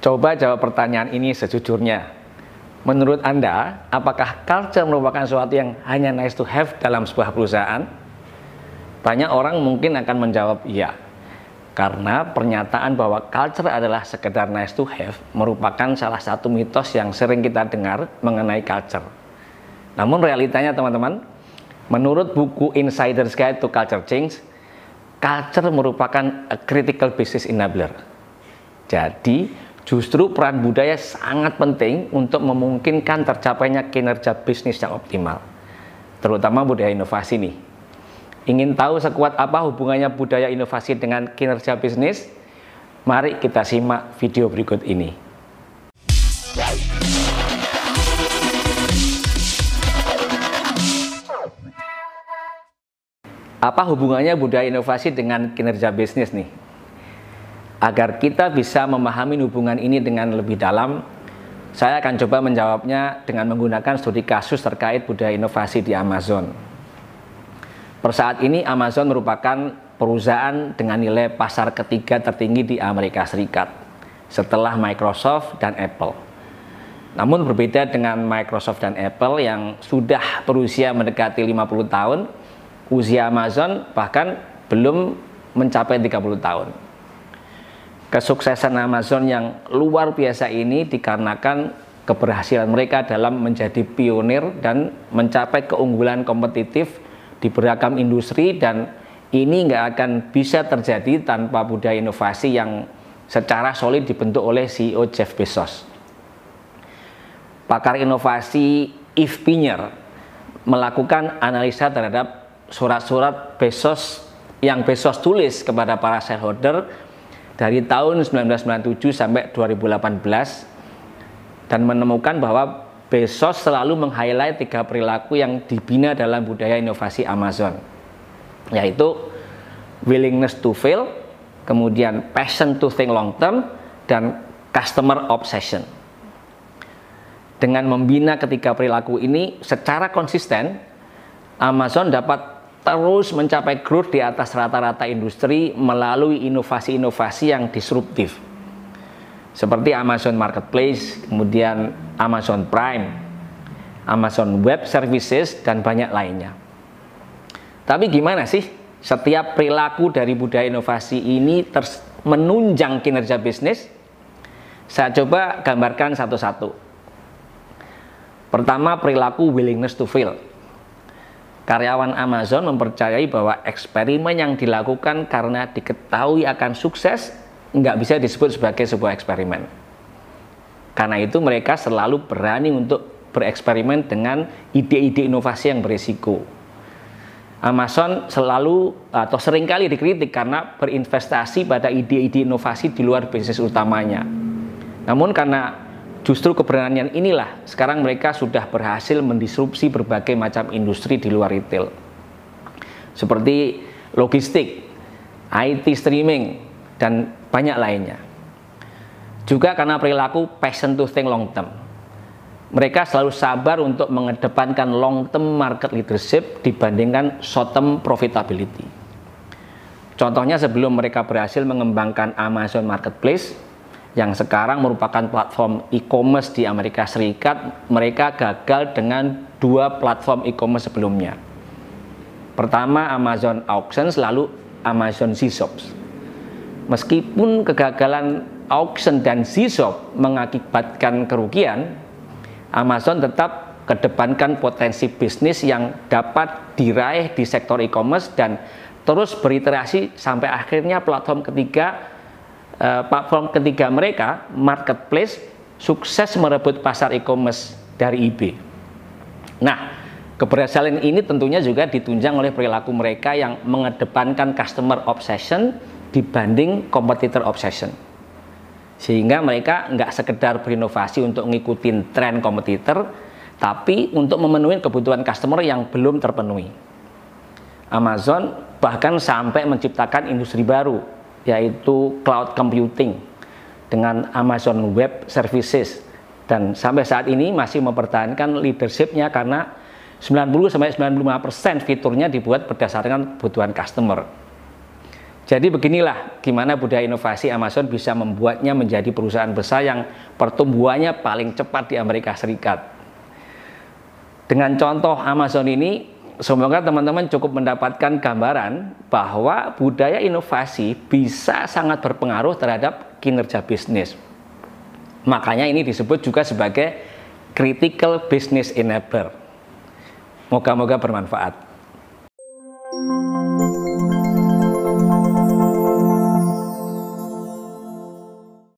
Coba jawab pertanyaan ini sejujurnya. Menurut Anda, apakah culture merupakan sesuatu yang hanya nice to have dalam sebuah perusahaan? Banyak orang mungkin akan menjawab iya. Karena pernyataan bahwa culture adalah sekedar nice to have merupakan salah satu mitos yang sering kita dengar mengenai culture. Namun realitanya teman-teman, menurut buku Insider's Guide to Culture Change, culture merupakan a critical business enabler. Jadi, Justru peran budaya sangat penting untuk memungkinkan tercapainya kinerja bisnis yang optimal, terutama budaya inovasi nih. Ingin tahu sekuat apa hubungannya budaya inovasi dengan kinerja bisnis? Mari kita simak video berikut ini. Apa hubungannya budaya inovasi dengan kinerja bisnis nih? Agar kita bisa memahami hubungan ini dengan lebih dalam, saya akan coba menjawabnya dengan menggunakan studi kasus terkait budaya inovasi di Amazon. Per saat ini Amazon merupakan perusahaan dengan nilai pasar ketiga tertinggi di Amerika Serikat setelah Microsoft dan Apple. Namun berbeda dengan Microsoft dan Apple yang sudah berusia mendekati 50 tahun, usia Amazon bahkan belum mencapai 30 tahun. Kesuksesan Amazon yang luar biasa ini dikarenakan keberhasilan mereka dalam menjadi pionir dan mencapai keunggulan kompetitif di beragam industri dan ini nggak akan bisa terjadi tanpa budaya inovasi yang secara solid dibentuk oleh CEO Jeff Bezos. Pakar inovasi Yves Pinyer melakukan analisa terhadap surat-surat Bezos yang Bezos tulis kepada para shareholder dari tahun 1997 sampai 2018 dan menemukan bahwa Bezos selalu meng-highlight tiga perilaku yang dibina dalam budaya inovasi Amazon yaitu willingness to fail, kemudian passion to think long term, dan customer obsession. Dengan membina ketiga perilaku ini secara konsisten, Amazon dapat terus mencapai growth di atas rata-rata industri melalui inovasi-inovasi yang disruptif. Seperti Amazon Marketplace, kemudian Amazon Prime, Amazon Web Services, dan banyak lainnya. Tapi gimana sih setiap perilaku dari budaya inovasi ini menunjang kinerja bisnis? Saya coba gambarkan satu-satu. Pertama, perilaku willingness to fail Karyawan Amazon mempercayai bahwa eksperimen yang dilakukan karena diketahui akan sukses nggak bisa disebut sebagai sebuah eksperimen. Karena itu mereka selalu berani untuk bereksperimen dengan ide-ide inovasi yang berisiko. Amazon selalu atau sering kali dikritik karena berinvestasi pada ide-ide inovasi di luar bisnis utamanya. Namun karena Justru keberanian inilah sekarang mereka sudah berhasil mendisrupsi berbagai macam industri di luar retail. Seperti logistik, IT streaming, dan banyak lainnya. Juga karena perilaku passion to think long term. Mereka selalu sabar untuk mengedepankan long term market leadership dibandingkan short term profitability. Contohnya sebelum mereka berhasil mengembangkan Amazon Marketplace, yang sekarang merupakan platform e-commerce di Amerika Serikat, mereka gagal dengan dua platform e-commerce sebelumnya. Pertama Amazon Auctions, lalu Amazon C-Shops. Meskipun kegagalan auction dan C-Shop mengakibatkan kerugian, Amazon tetap kedepankan potensi bisnis yang dapat diraih di sektor e-commerce dan terus beriterasi sampai akhirnya platform ketiga uh, platform ketiga mereka, marketplace, sukses merebut pasar e-commerce dari eBay. Nah, keberhasilan ini tentunya juga ditunjang oleh perilaku mereka yang mengedepankan customer obsession dibanding competitor obsession. Sehingga mereka nggak sekedar berinovasi untuk ngikutin tren kompetitor, tapi untuk memenuhi kebutuhan customer yang belum terpenuhi. Amazon bahkan sampai menciptakan industri baru yaitu cloud computing dengan Amazon Web Services dan sampai saat ini masih mempertahankan leadershipnya karena 90 95% fiturnya dibuat berdasarkan kebutuhan customer. Jadi beginilah gimana budaya inovasi Amazon bisa membuatnya menjadi perusahaan besar yang pertumbuhannya paling cepat di Amerika Serikat. Dengan contoh Amazon ini, semoga teman-teman cukup mendapatkan gambaran bahwa budaya inovasi bisa sangat berpengaruh terhadap kinerja bisnis. Makanya ini disebut juga sebagai critical business enabler. Moga-moga bermanfaat.